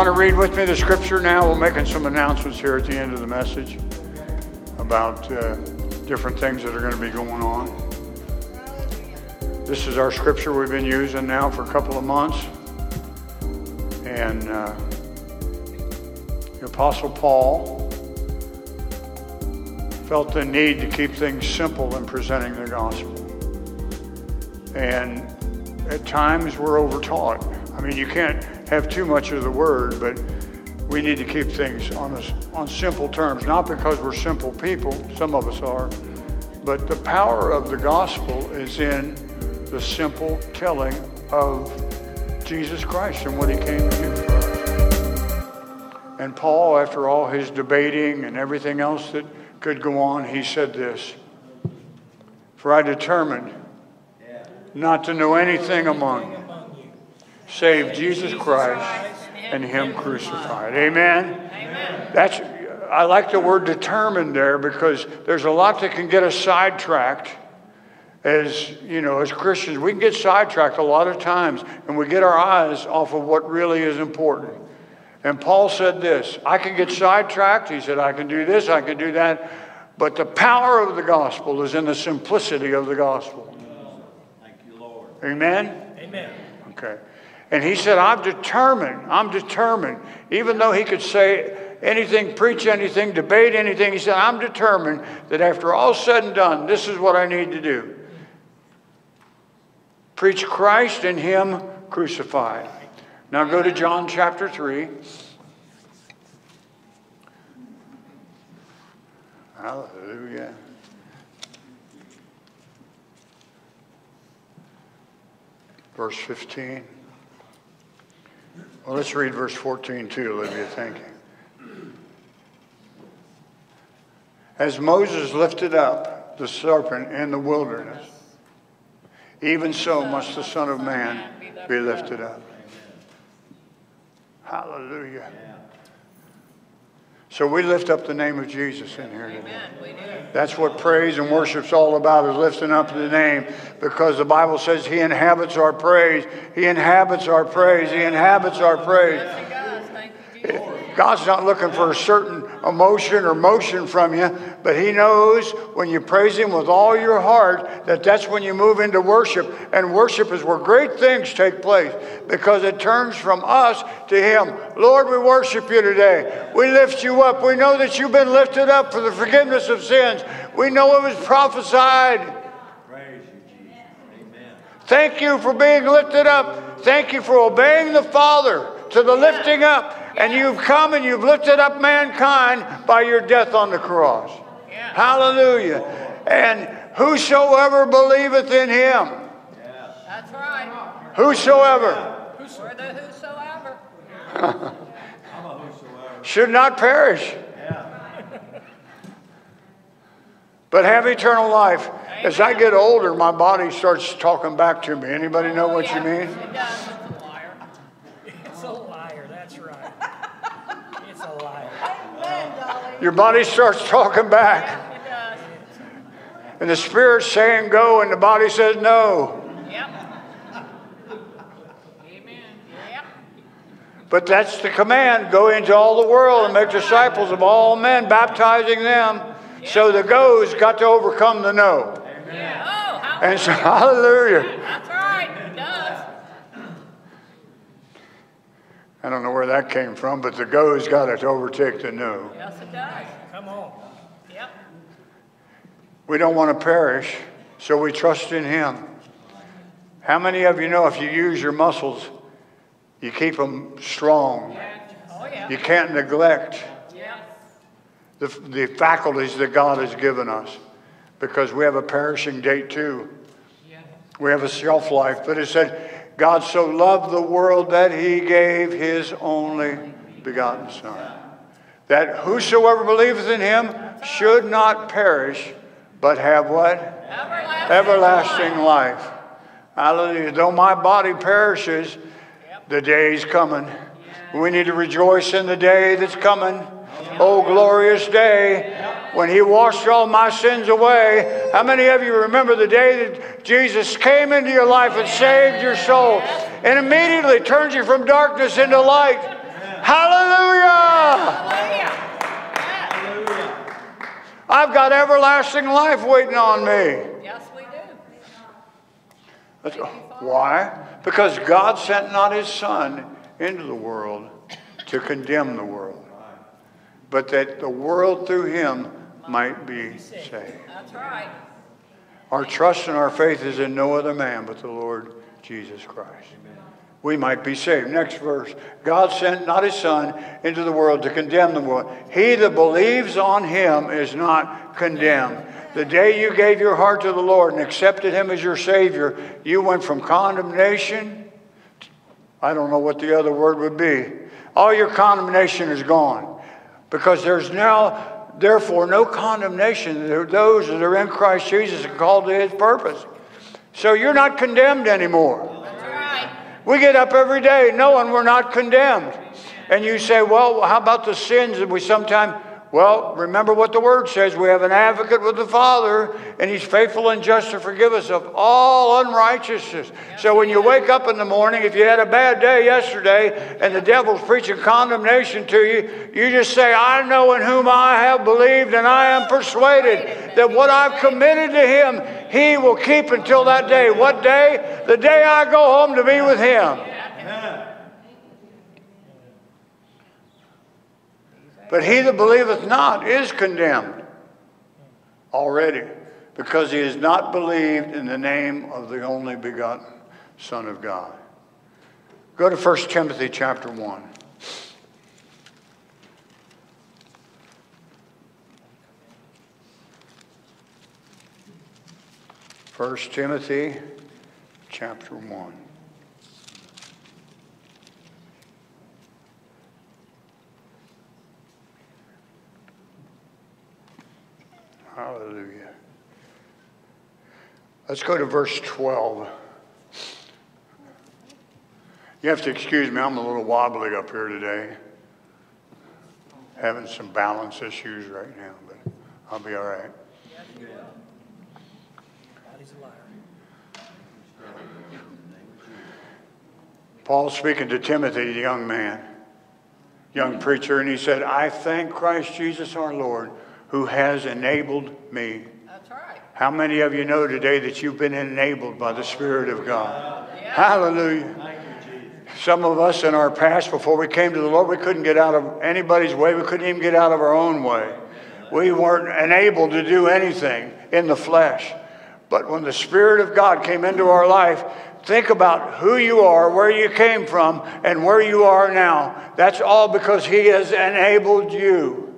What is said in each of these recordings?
want to read with me the scripture now? We're making some announcements here at the end of the message about uh, different things that are going to be going on. This is our scripture we've been using now for a couple of months. And uh, the Apostle Paul felt the need to keep things simple in presenting the gospel. And at times we're overtaught. I mean, you can't have too much of the word, but we need to keep things on, a, on simple terms, not because we're simple people, some of us are, but the power of the gospel is in the simple telling of Jesus Christ and what he came to do for us. And Paul, after all his debating and everything else that could go on, he said this For I determined not to know anything among save Jesus Christ and Him crucified. Amen? That's, I like the word determined there because there's a lot that can get us sidetracked. As you know, as Christians, we can get sidetracked a lot of times and we get our eyes off of what really is important. And Paul said this I can get sidetracked. He said, I can do this, I can do that. But the power of the gospel is in the simplicity of the gospel. Thank you, Lord. Amen? Amen. Okay. And he said, I'm determined. I'm determined. Even though he could say anything, preach anything, debate anything, he said, I'm determined that after all said and done, this is what I need to do preach Christ and Him crucified. Now go to John chapter 3. Hallelujah. Verse 15. Well, let's read verse 14 too, Olivia. Thank you. As Moses lifted up the serpent in the wilderness, even so must the Son of Man be lifted up. Hallelujah. So we lift up the name of Jesus in here today. That's what praise and worship's all about is lifting up the name because the Bible says he inhabits our praise. He inhabits our praise. He inhabits our praise. God's not looking for a certain emotion or motion from you, but He knows when you praise Him with all your heart that that's when you move into worship. And worship is where great things take place because it turns from us to Him. Lord, we worship you today. We lift you up. We know that you've been lifted up for the forgiveness of sins. We know it was prophesied. Praise you, Jesus. Amen. Thank you for being lifted up. Thank you for obeying the Father to the lifting up. And you've come and you've lifted up mankind by your death on the cross. Hallelujah. And whosoever believeth in him, That's right. whosoever, whosoever. Whosoever. should not perish, but have eternal life. As I get older, my body starts talking back to me. Anybody know what you mean? It does. It's a liar. It's a liar, that's right. It's a liar. Amen, darling. Your body starts talking back. It does. And the spirit's saying go, and the body says no. Yep. Amen. Yep. But that's the command go into all the world and make disciples of all men, baptizing them. So the go's got to overcome the no. Yeah. Oh, And so, hallelujah. That's right. It does. I don't know where that came from, but the go's got to overtake the no. Yes, it does. Come on. Yep. We don't want to perish, so we trust in Him. How many of you know if you use your muscles, you keep them strong? Yeah. Oh, yeah. You can't neglect Yeah. the, the faculties that God has given us because we have a perishing date too. We have a shelf life. But it said, God so loved the world that he gave his only begotten Son. That whosoever believeth in him should not perish, but have what? Everlasting. Everlasting life. Hallelujah. Though my body perishes, the day is coming. We need to rejoice in the day that's coming. Oh, glorious day when He washed all my sins away. How many of you remember the day that Jesus came into your life and saved your soul and immediately turned you from darkness into light? Hallelujah! Hallelujah. Yes. Hallelujah. I've got everlasting life waiting on me. Yes, we do. Why? Because God sent not his Son into the world to condemn the world, but that the world through him might be saved. That's right. Our trust and our faith is in no other man but the Lord Jesus Christ. We might be saved. Next verse. God sent not his Son into the world to condemn the world. He that believes on him is not condemned. The day you gave your heart to the Lord and accepted him as your Savior, you went from condemnation. I don't know what the other word would be. All your condemnation is gone because there's now, therefore, no condemnation. Are those that are in Christ Jesus and called to his purpose. So you're not condemned anymore. Right. We get up every day knowing we're not condemned. And you say, well, how about the sins that we sometimes. Well, remember what the word says. We have an advocate with the Father, and he's faithful and just to forgive us of all unrighteousness. So when you wake up in the morning, if you had a bad day yesterday and the devil's preaching condemnation to you, you just say, I know in whom I have believed, and I am persuaded that what I've committed to him, he will keep until that day. What day? The day I go home to be with him. Amen. But he that believeth not is condemned already, because he has not believed in the name of the only begotten Son of God. Go to 1 Timothy chapter 1. First Timothy chapter 1. Hallelujah. Let's go to verse 12. You have to excuse me, I'm a little wobbly up here today. Having some balance issues right now, but I'll be all right. Paul's speaking to Timothy, the young man, young preacher, and he said, I thank Christ Jesus our Lord who has enabled me. That's right. How many of you know today that you've been enabled by the Spirit of God? Yeah. Hallelujah. Thank you, Jesus. Some of us in our past, before we came to the Lord, we couldn't get out of anybody's way. We couldn't even get out of our own way. We weren't enabled to do anything in the flesh. But when the Spirit of God came into our life, think about who you are, where you came from, and where you are now. That's all because He has enabled you.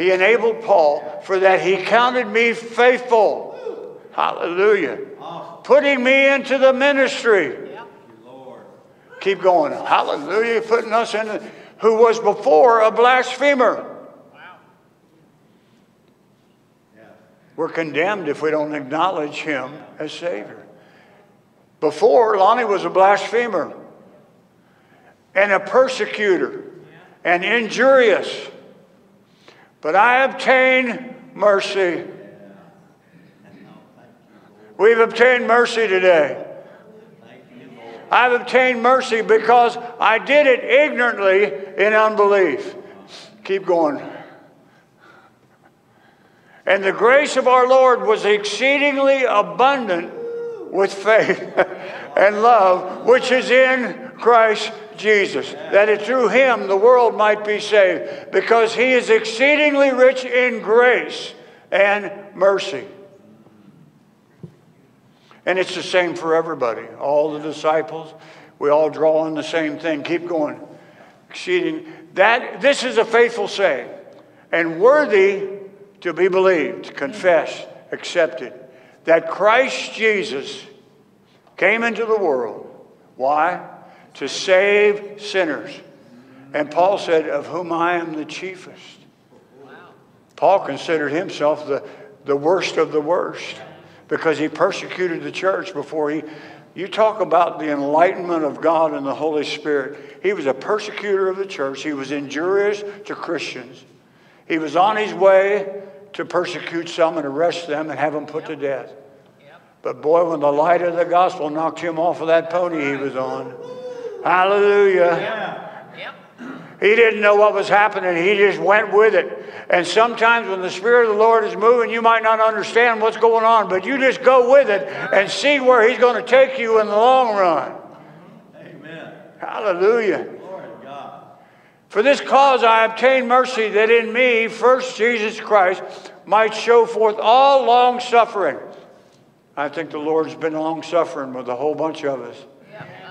He enabled Paul for that he counted me faithful. Hallelujah. Putting me into the ministry. Thank you, Lord. Keep going. Hallelujah. Putting us in the, who was before a blasphemer. Wow. Yeah. We're condemned if we don't acknowledge him as Savior. Before, Lonnie was a blasphemer and a persecutor and injurious. But I obtain mercy. We've obtained mercy today. I've obtained mercy because I did it ignorantly in unbelief. Keep going. And the grace of our Lord was exceedingly abundant with faith and love, which is in Christ Jesus, that it through him the world might be saved, because he is exceedingly rich in grace and mercy. And it's the same for everybody. All the disciples, we all draw on the same thing. Keep going. Exceeding that this is a faithful saying and worthy to be believed, confessed, accepted. That Christ Jesus came into the world. Why? To save sinners. And Paul said, Of whom I am the chiefest. Paul considered himself the, the worst of the worst because he persecuted the church before he. You talk about the enlightenment of God and the Holy Spirit. He was a persecutor of the church, he was injurious to Christians. He was on his way to persecute some and arrest them and have them put to death. Yep. But boy, when the light of the gospel knocked him off of that pony he was on, Hallelujah. Yeah. Yep. He didn't know what was happening. He just went with it. And sometimes when the Spirit of the Lord is moving, you might not understand what's going on, but you just go with it and see where He's going to take you in the long run. Amen. Hallelujah. Glory to God. For this cause I obtain mercy that in me, first Jesus Christ, might show forth all long suffering. I think the Lord's been long suffering with a whole bunch of us.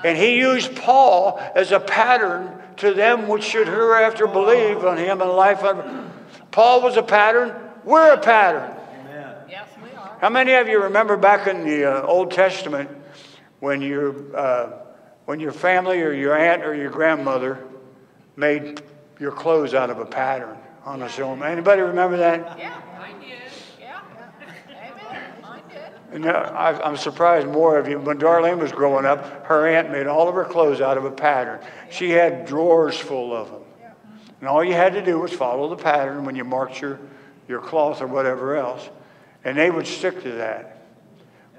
And he used Paul as a pattern to them which should hereafter believe on him and life. un- Paul was a pattern. We're a pattern. Amen. Yes, we are. How many of you remember back in the uh, Old Testament when your, uh, when your family or your aunt or your grandmother made your clothes out of a pattern on a sewing? Anybody remember that? Yeah, I did. Yeah. Amen. I did. And uh, I, I'm surprised more of you. When Darlene was growing up, her aunt made all of her clothes out of a pattern. She had drawers full of them. And all you had to do was follow the pattern when you marked your, your cloth or whatever else. And they would stick to that.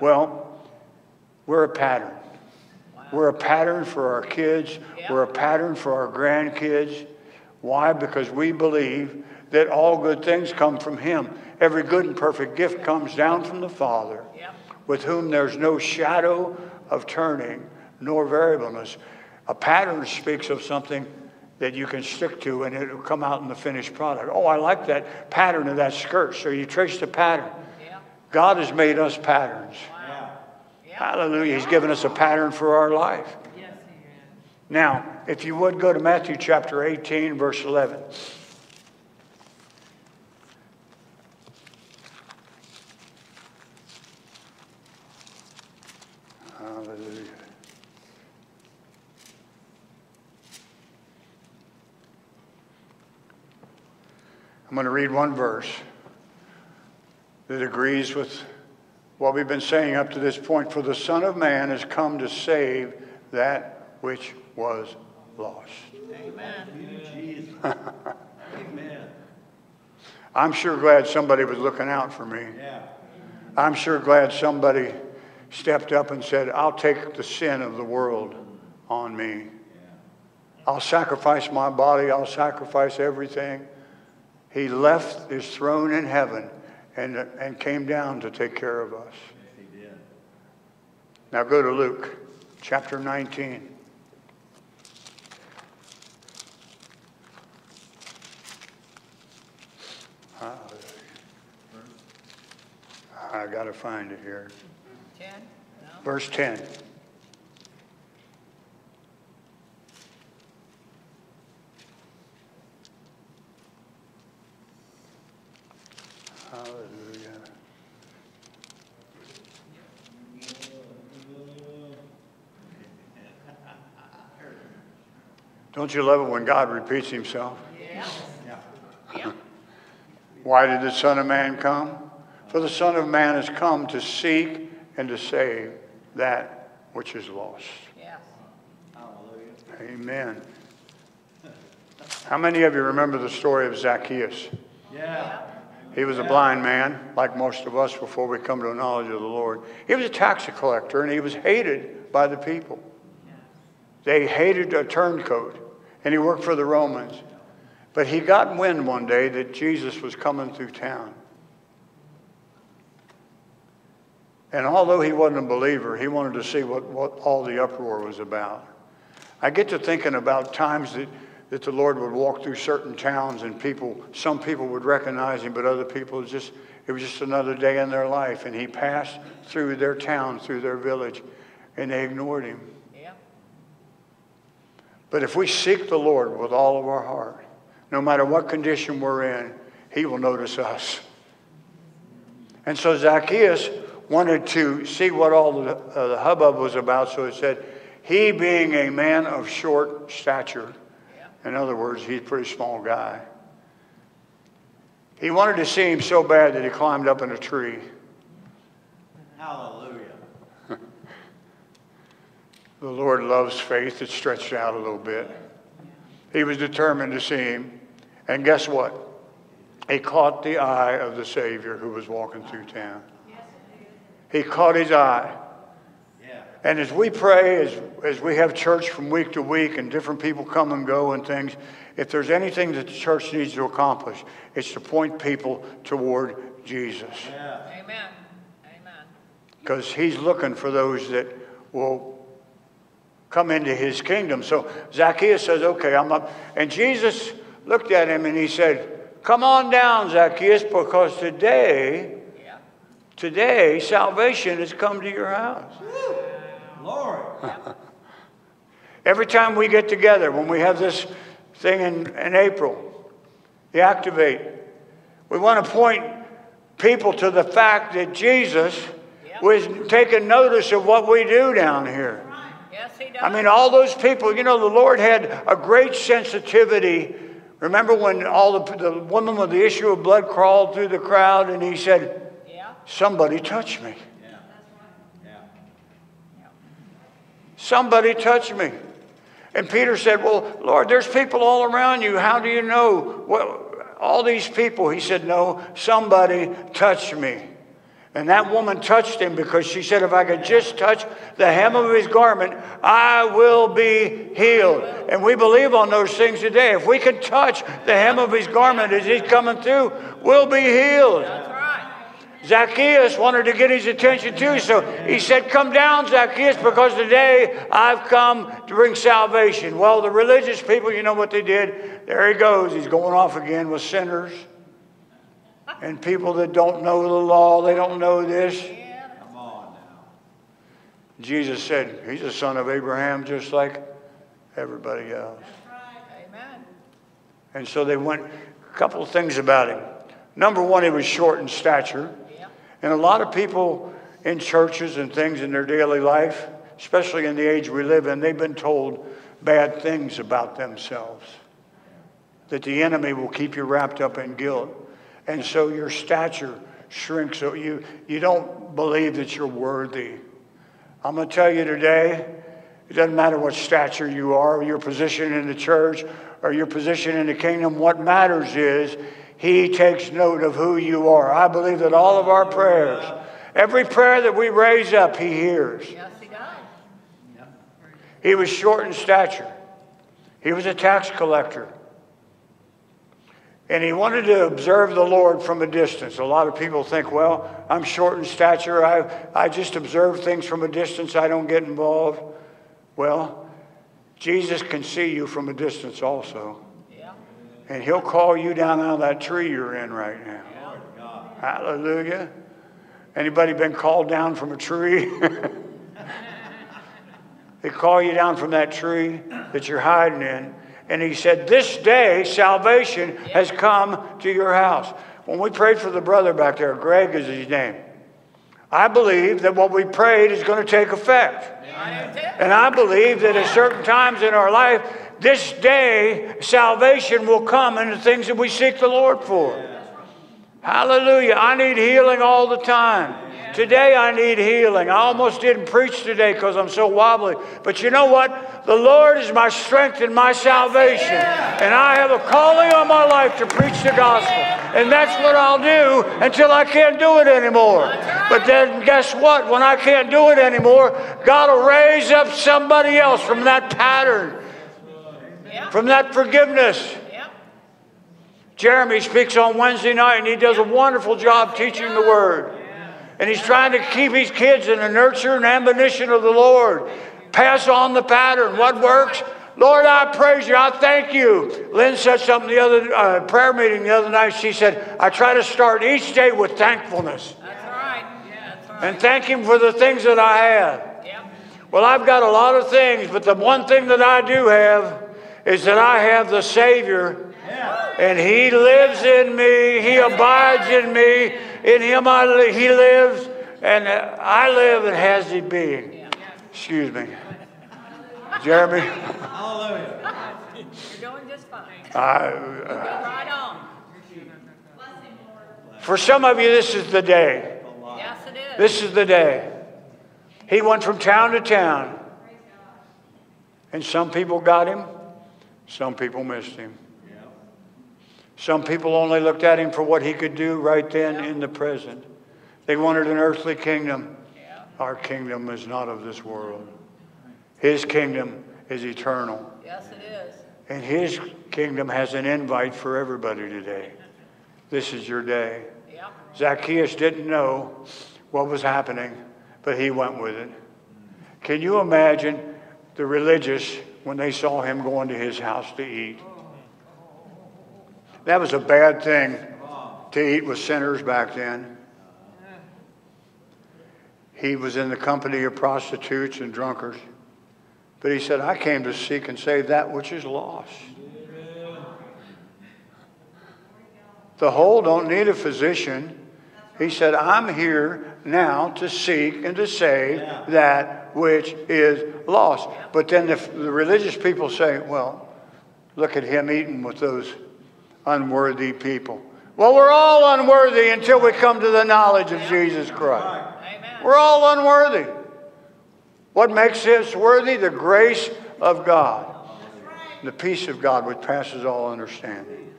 Well, we're a pattern. We're a pattern for our kids. We're a pattern for our grandkids. Why? Because we believe that all good things come from Him. Every good and perfect gift comes down from the Father, Yep. with whom there's no shadow of turning nor variableness. A pattern speaks of something that you can stick to and it'll come out in the finished product. Oh, I like that pattern of that skirt. So you trace the pattern. Yep. God has made us patterns. Yeah. Yep. Hallelujah. He's given us a pattern for our life. Yes, he. Now, if you would go to Matthew chapter 18, verse 11. I'm going to read one verse that agrees with what we've been saying up to this point. For the Son of Man has come to save that which was lost. Jesus. Amen. I'm sure glad somebody was looking out for me. Yeah. I'm sure glad somebody stepped up and said, I'll take the sin of the world on me. I'll sacrifice my body, I'll sacrifice everything. He left his throne in heaven and, and came down to take care of us. He did. Now go to Luke chapter 19. Hallelujah. I got to find it here. Ten? No? Verse 10. Hallelujah. Don't you love it when God repeats himself? Yeah. Yeah. Why did the Son of Man come? For the Son of Man has come to seek and to save that which is lost. Yes. Hallelujah. Amen. How many of you remember the story of Zacchaeus? Yeah. He was a blind man, like most of us before we come to a knowledge of the Lord. He was a tax collector and he was hated by the people. They hated a turncoat and he worked for the Romans. But he got wind one day that Jesus was coming through town. And although he wasn't a believer, he wanted to see what, what all the uproar was about. I get to thinking about times that, that the Lord would walk through certain towns and people, some people would recognize him, but other people just, it was just another day in their life. And he passed through their town, through their village, and they ignored him. Yep. But if we seek the Lord with all of our heart, no matter what condition we're in, he will notice us. And so Zacchaeus wanted to see what all the, uh, the hubbub was about, so it said, he being a man of short stature, in other words, he's a pretty small guy. He wanted to see him so bad that he climbed up in a tree. Hallelujah. The Lord loves faith that's stretched out a little bit. He was determined to see him. And guess what? He caught the eye of the Savior who was walking through town. He caught his eye. Yeah. And as we pray, as, as we have church from week to week and different people come and go and things, if there's anything that the church needs to accomplish, it's to point people toward Jesus. Yeah. Amen. Amen. Because he's looking for those that will come into his kingdom. So Zacchaeus says, Okay, I'm up. And Jesus looked at him and he said, Come on down, Zacchaeus, because today, Yeah. today, salvation has come to your house. Lord. Every time we get together, when we have this thing in, in April, the Activate, we want to point people to the fact that Jesus Yep. was taking notice of what we do down here. Yes, he does. I mean, all those people, you know, the Lord had a great sensitivity. Remember when all the, the woman with the issue of blood crawled through the crowd and he said, yeah. Somebody touch me. Yeah. Yeah. Somebody touch me. And Peter said, Well, Lord, there's people all around you. How do you know? What, all these people. He said, No, somebody touched me. And that woman touched him because she said, If I could just touch the hem of his garment, I will be healed. And we believe on those things today. If we could touch the hem of his garment as he's coming through, we'll be healed. Right. Zacchaeus wanted to get his attention too, so he said, Come down, Zacchaeus, because today I've come to bring salvation. Well, the religious people, you know what they did? There he goes. He's going off again with sinners and people that don't know the law, they don't know this. Come on now. Jesus said, He's a son of Abraham just like everybody else. Amen. And so they went, a couple of things about him. Number one, he was short in stature. And a lot of people in churches and things in their daily life, especially in the age we live in, they've been told bad things about themselves. That the enemy will keep you wrapped up in guilt. And so your stature shrinks. So you, you don't believe that you're worthy. I'm going to tell you today, it doesn't matter what stature you are, your position in the church, or your position in the kingdom. What matters is he takes note of who you are. I believe that all of our prayers, every prayer that we raise up, he hears. Yes, he does. He was short in stature. He was a tax collector. And he wanted to observe the Lord from a distance. A lot of people think, well, I'm short in stature. I, I just observe things from a distance. I don't get involved. Well, Jesus can see you from a distance also. And he'll call you down out of that tree you're in right now. Hallelujah. Anybody been called down from a tree? they call you down from that tree that you're hiding in. And he said, This day salvation has come to your house. When we prayed for the brother back there, Greg is his name. I believe that what we prayed is going to take effect. And I believe that at certain times in our life, this day salvation will come in the things that we seek the Lord for. Hallelujah. I need healing all the time. Today I need healing. I almost didn't preach today because I'm so wobbly. But you know what? The Lord is my strength and my salvation. And I have a calling on my life to preach the gospel. And that's what I'll do until I can't do it anymore. But then guess what? When I can't do it anymore, God will raise up somebody else from that pattern, Yeah. from that forgiveness. Yeah. Jeremy speaks on Wednesday night and he does a wonderful job teaching the word. And he's trying to keep his kids in the nurture and admonition of the Lord. Pass on the pattern. What works? Lord, I praise you. I thank you. Lynn said something the other uh, prayer meeting the other night. She said, I try to start each day with thankfulness That's right. That's right. and thank Him for the things that I have. Yeah. Well, I've got a lot of things, but the one thing that I do have is that I have the Savior and he lives in me. He abides in me. In him I li- he lives, and I live and has his being. Excuse me, Jeremy. Hallelujah. You're doing just fine. I, uh, right on. for some of you, this is the day. Yes, it is. This is the day. He went from town to town, and some people got him. Some people missed him. Yeah. Some people only looked at him for what he could do right then in the present. They wanted an earthly kingdom. Our kingdom is not of this world. His kingdom is eternal. Yes, it is. And His kingdom has an invite for everybody today. This is your day. Zacchaeus didn't know what was happening, but he went with it. Can you imagine the religious when they saw him going to his house to eat? That was a bad thing to eat with sinners back then. He was in the company of prostitutes and drunkards. But he said, I came to seek and save that which is lost. The whole don't need a physician. He said, I'm here now to seek and to save that which is lost. But then the, the religious people say, well, look at him eating with those unworthy people. Well, we're all unworthy until we come to the knowledge of Jesus Christ. Amen. We're all unworthy. What makes us worthy? The grace of God, the peace of God, which passes all understanding.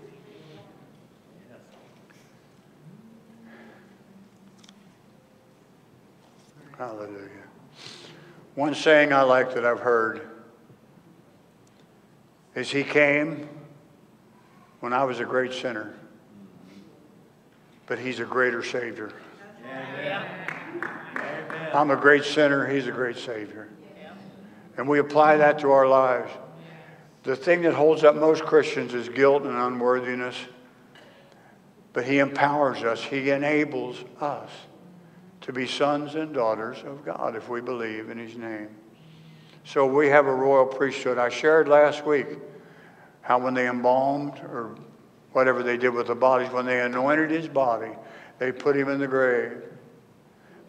Hallelujah. One saying I like that I've heard is He came when I was a great sinner, but He's a greater Savior. I'm a great sinner, He's a great Savior. And we apply that to our lives. The thing that holds up most Christians is guilt and unworthiness. But He empowers us, He enables us to be sons and daughters of God if we believe in His name. So we have a royal priesthood. I shared last week how when they embalmed or whatever they did with the bodies, when they anointed His body, they put Him in the grave.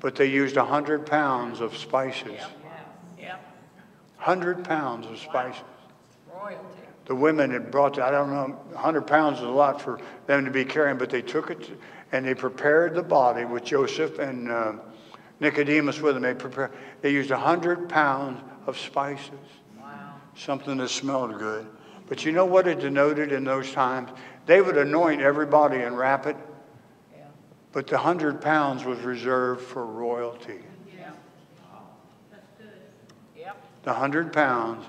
But they used a hundred pounds of spices. Yep. Hundred pounds of spices. Royalty. The women had brought, I don't know, 100 pounds is a lot for them to be carrying, but they took it and they prepared the body with Joseph and uh, Nicodemus with them. They, prepared, they used 100 pounds of spices, Wow. something that smelled good. But you know what it denoted in those times? They would anoint everybody and wrap it, Yeah. but the 100 pounds was reserved for royalty. Yeah. Wow. That's good. Yep. The 100 pounds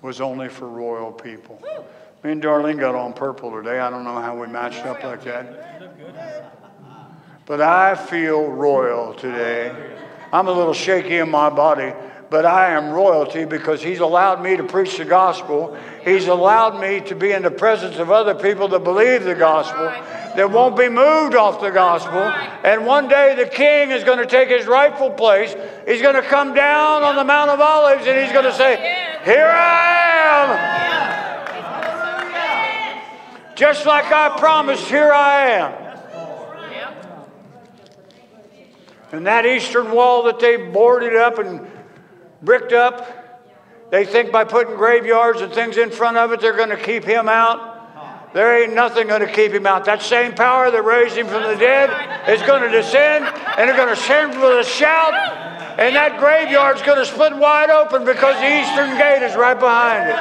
was only for royal people. Me and Darlene got on purple today. I don't know how we matched up like that. But I feel royal today. I'm a little shaky in my body, but I am royalty because He's allowed me to preach the gospel. He's allowed me to be in the presence of other people that believe the gospel, that won't be moved off the gospel. And one day the King is going to take His rightful place. He's going to come down on the Mount of Olives and He's going to say, Here I am. Just like I promised, here I am. Yep. And that eastern wall that they boarded up and bricked up, they think by putting graveyards and things in front of it, they're going to keep him out. There ain't nothing going to keep him out. That same power that raised him from the dead is going to descend, and they're going to send with a shout, and that graveyard's going to split wide open because the eastern gate is right behind it.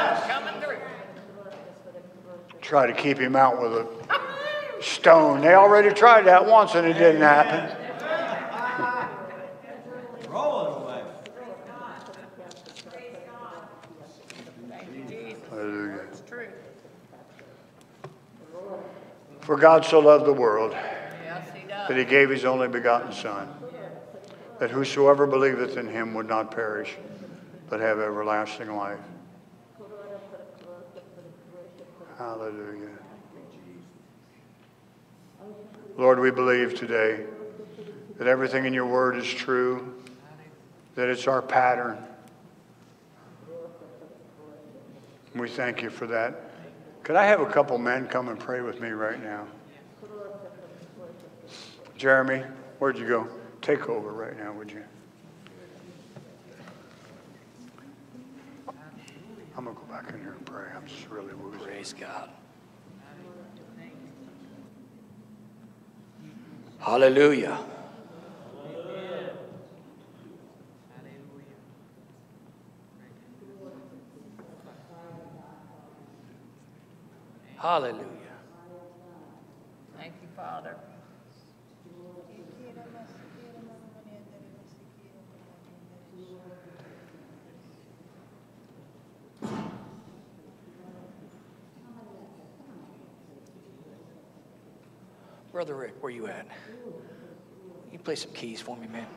Try to keep him out with a stone. They already tried that once, and it didn't happen. Roll it away. Thank you, Jesus. Hallelujah. It's true. For God so loved the world Yes, he that he gave his only begotten Son, that whosoever believeth in him would not perish, but have everlasting life. Hallelujah. Lord, we believe today that everything in your word is true, that it's our pattern. We thank you for that. Could I have a couple men come and pray with me right now? Jeremy, where'd you go? Take over right now, would you? I'm going to go back in here and pray. I'm just really woozy. Praise God. Hallelujah. Hallelujah. Thank you, Father. Brother Rick, where you at? You play some keys for me, man.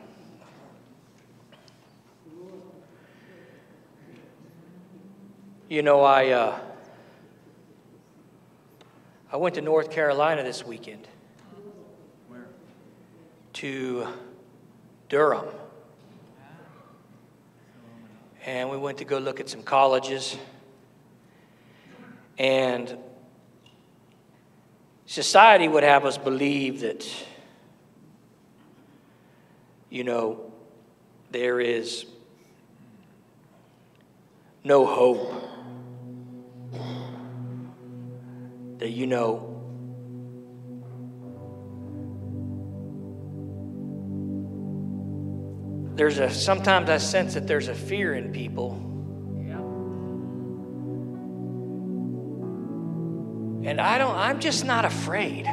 You know, I uh, I went to North Carolina this weekend. Where? To Durham. And we went to go look at some colleges. And society would have us believe that, you know, there is no hope. That, you know, there's a sometimes I sense that there's a fear in people. Yeah. And I don't I'm just not afraid.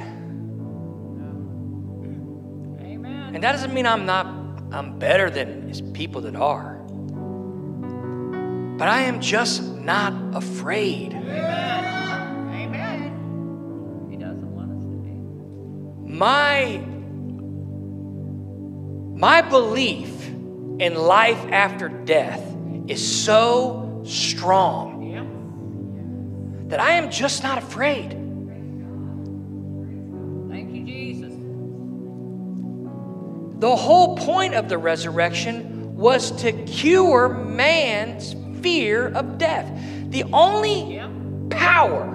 Amen. And that doesn't mean I'm not I'm better than people that are. But I am just not afraid. Amen. My my belief in life after death is so strong that I am just not afraid. Thank you, Jesus. The whole point of the resurrection was to cure man's fear of death. The only power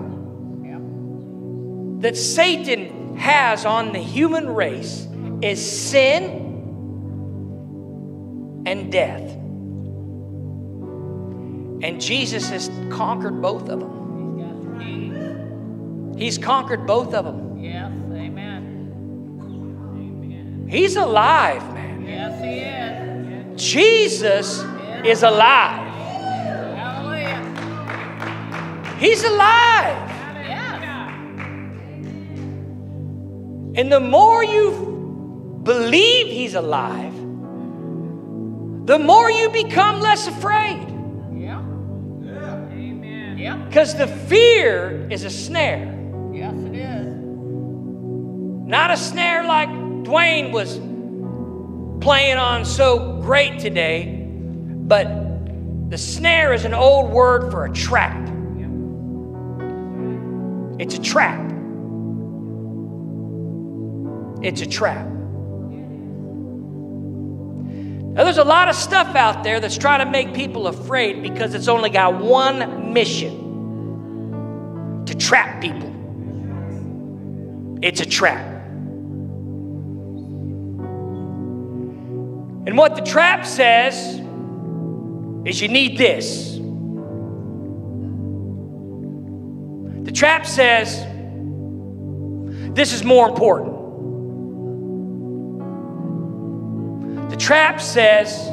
that Satan has on the human race is sin and death. And Jesus has conquered both of them. He's got the keys. He's conquered both of them. Yes. Amen. Amen. He's alive, man. Yes, he is. Jesus is alive. Hallelujah. He's alive. And the more you believe he's alive, the more you become less afraid. Yeah. Yeah. Amen. Yep. Because the fear is a snare. Yes, it is. Not a snare like Dwayne was playing on so great today, but the snare is an old word for a trap. It's a trap. It's a trap. Now, there's a lot of stuff out there that's trying to make people afraid because it's only got one mission to trap people. It's a trap. And what the trap says is you need this. The trap says this is more important. Trap says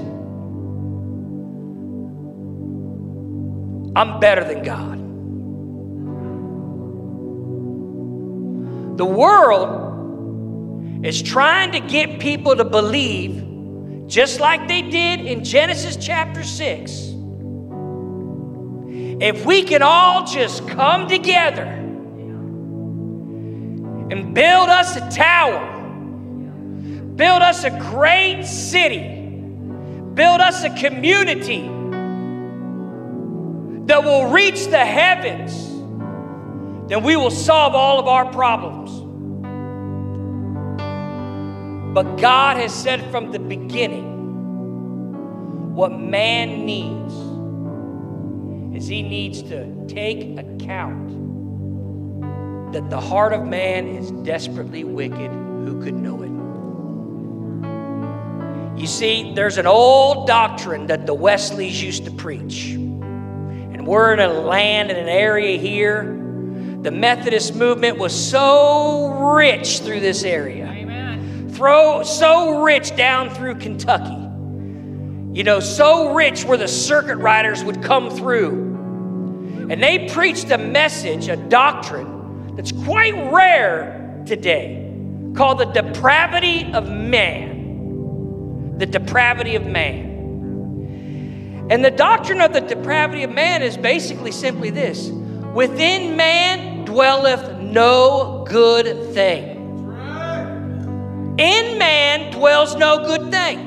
I'm better than God. The world is trying to get people to believe, just like they did in Genesis chapter 6. If we can all just come together and build us a tower, build us a great city, build us a community that will reach the heavens, then we will solve all of our problems. But God has said from the beginning what man needs is he needs to take account that the heart of man is desperately wicked. Who could know it? You see, there's an old doctrine that the Wesleys used to preach. And we're in a land, in an area here. The Methodist movement was so rich through this area. Amen. Throw so rich down through Kentucky. You know, so rich where the circuit riders would come through. And they preached a message, a doctrine that's quite rare today called the depravity of man. The depravity of man. And the doctrine of the depravity of man is basically simply this within man dwelleth no good thing. In man dwells no good thing.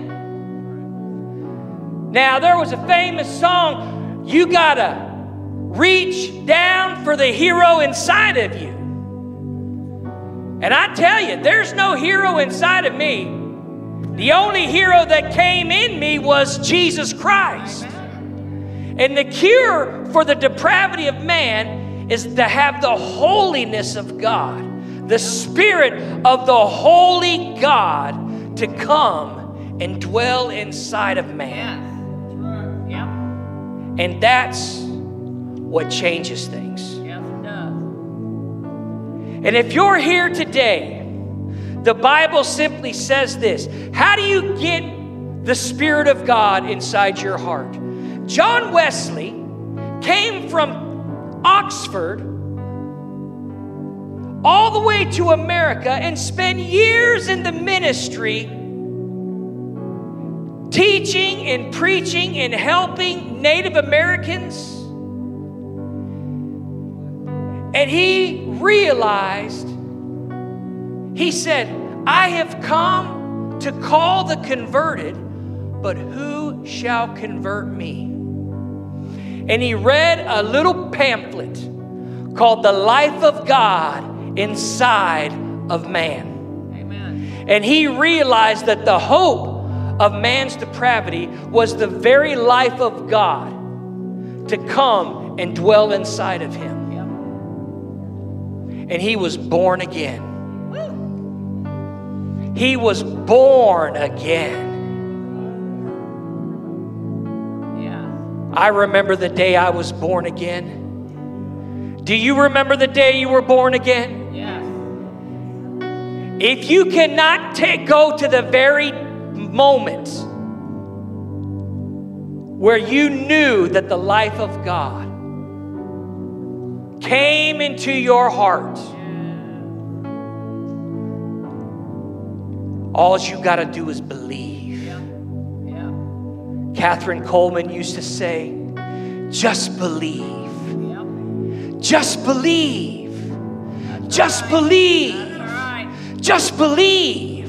Now, there was a famous song, You Gotta Reach Down for the Hero Inside of You. And I tell you, there's no hero inside of me. The only hero that came in me was Jesus Christ. And the cure for the depravity of man is to have the holiness of God, the Spirit of the Holy God to come and dwell inside of man. Yes. Yep. And that's what changes things. Yes, it does. And if you're here today, the Bible simply says this How do you get the Spirit of God inside your heart? John Wesley came from Oxford all the way to America and spent years in the ministry teaching and preaching and helping Native Americans. And he realized, he said, I have come to call the converted, but who shall convert me? And he read a little pamphlet called The Life of God Inside of Man. Amen. And he realized that the hope of man's depravity was the very life of God to come and dwell inside of him. Yep. And he was born again. He was born again. Yeah. I remember the day I was born again. Do you remember the day you were born again? Yes. If you cannot take, go to the very moment where you knew that the life of God came into your heart, all you got to do is believe. Yep. Yep. Kathryn Kuhlman used to say, just believe, Yep. just believe, just believe, All right. just believe.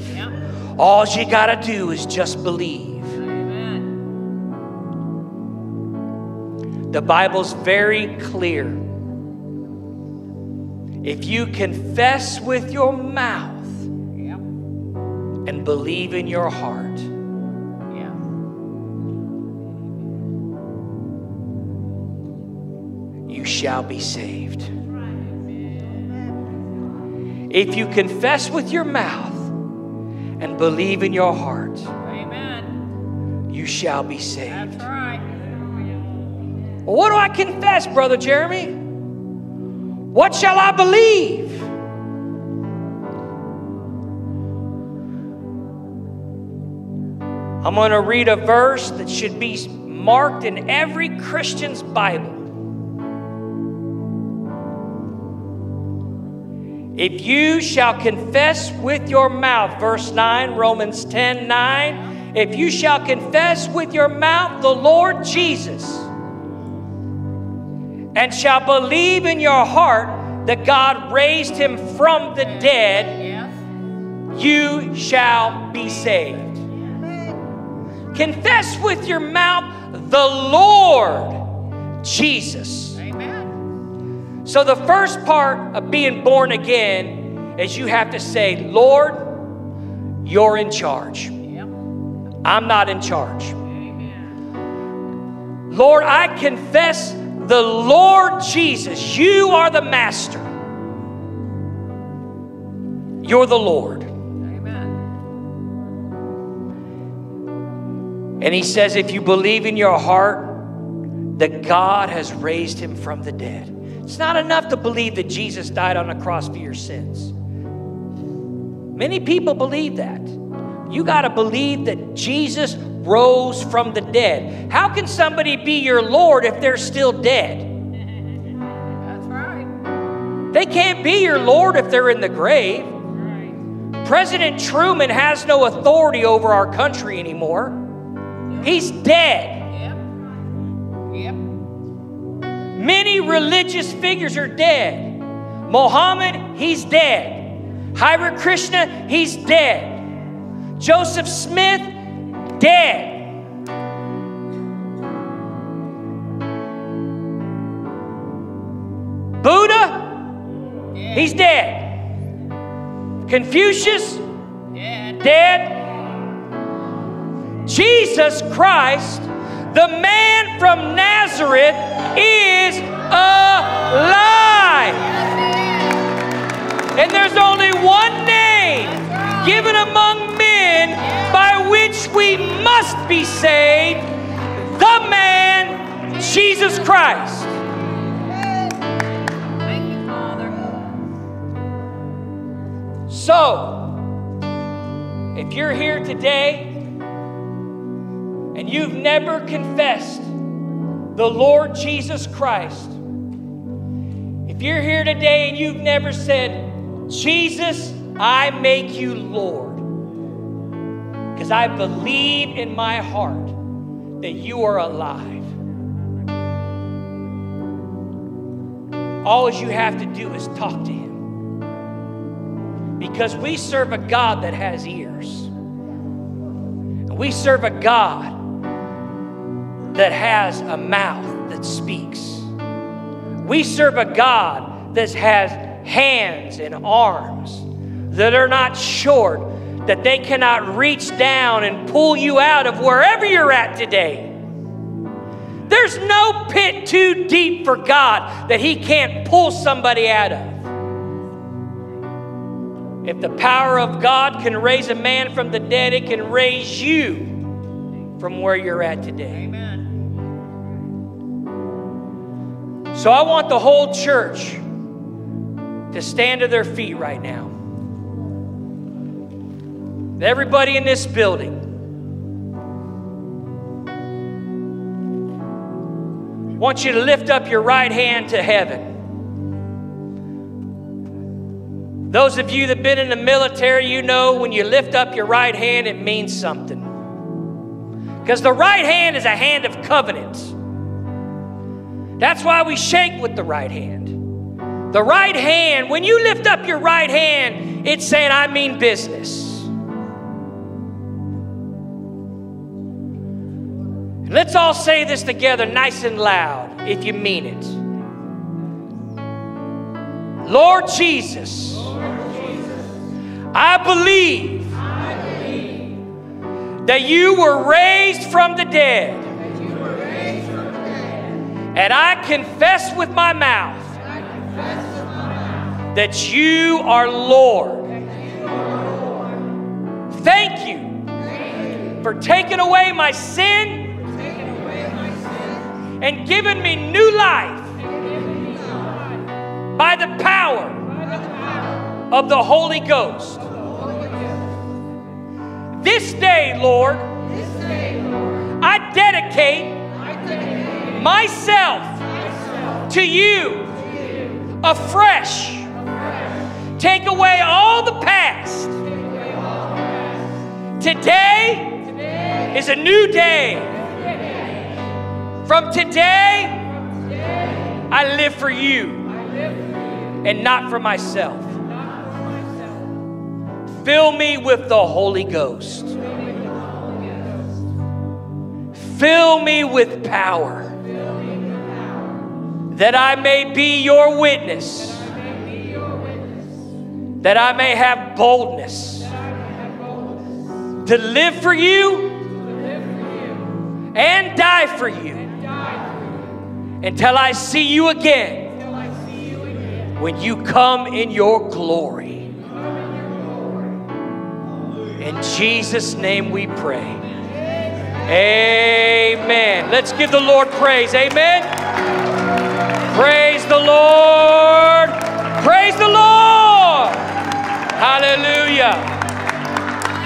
All you got to do is just believe. Amen. The Bible's very clear. If you confess with your mouth. And believe in your heart, Yeah. you shall be saved. If you confess with your mouth and believe in your heart, Amen. you shall be saved. right. What do I confess, Brother Jeremy? What shall I believe? I'm going to read a verse that should be marked in every Christian's Bible. If you shall confess with your mouth, verse 9, Romans 10 9, if you shall confess with your mouth the Lord Jesus and shall believe in your heart that God raised him from the dead, you shall be saved. Confess with your mouth the Lord Jesus. Amen. So, the first part of being born again is you have to say, Lord, you're in charge. Yep. I'm not in charge. Amen. Lord, I confess the Lord Jesus. You are the master. You're the Lord. And he says, if you believe in your heart that God has raised him from the dead, it's not enough to believe that Jesus died on the cross for your sins. Many people believe that. You got to believe that Jesus rose from the dead. How can somebody be your Lord if they're still dead? That's right. They can't be your Lord if they're in the grave. Right. President Truman has no authority over our country anymore. He's dead. Yep. Yep. Many religious figures are dead. Mohammed, he's dead. Hare Krishna, he's dead. Joseph Smith, dead. Buddha, he's dead. Confucius, Dead. Jesus Christ, the man from Nazareth, is alive. And there's only one name given among men by which we must be saved the man, Jesus Christ. So, if you're here today and you've never confessed the Lord Jesus Christ, if you're here today and you've never said, Jesus, I make you Lord, because I believe in my heart that you are alive. All you have to do is talk to him. Because we serve a God that has ears. And we serve a God that has a mouth that speaks. We serve a God that has hands and arms that are not short, that they cannot reach down and pull you out of wherever you're at today. There's no pit too deep for God that He can't pull somebody out of. If the power of God can raise a man from the dead, it can raise you from where you're at today. Amen. So I want the whole church to stand to their feet right now. Everybody in this building. I want you to lift up your right hand to heaven. Those of you that have been in the military, you know when you lift up your right hand, it means something. Because the right hand is a hand of covenant. That's why we shake with the right hand. The right hand, when you lift up your right hand, it's saying, I mean business. Let's all say this together, nice and loud, if you mean it. Lord Jesus, I believe that you were raised from the dead. And I confess with my mouth that you are Lord. Thank you for taking away my sin and giving me new life by the power of the Holy Ghost. This day, Lord, I dedicate myself to you afresh. Take away all the past. Today is a new day. From today, I live for you and not for myself. Fill me with the Holy Ghost. Fill me with power that I may be your witness, that I may have boldness to live for you and die for you until I see you again when you come in your glory. In Jesus' name we pray. Amen. Let's give the Lord praise. Amen. Praise the Lord. Praise the Lord. Hallelujah.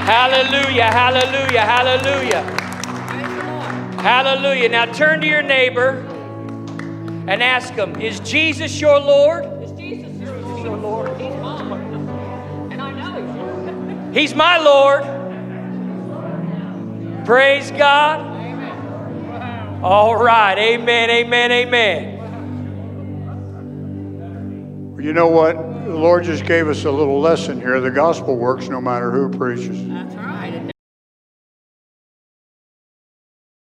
Hallelujah. Hallelujah. Hallelujah. Hallelujah. Now turn to your neighbor and ask him, Is Jesus your Lord? Is Jesus your Lord? He's mine. And I know He's my Lord. Praise God. All right. Amen. Amen. Amen. You know what? The Lord just gave us a little lesson here. The gospel works no matter who preaches. That's right.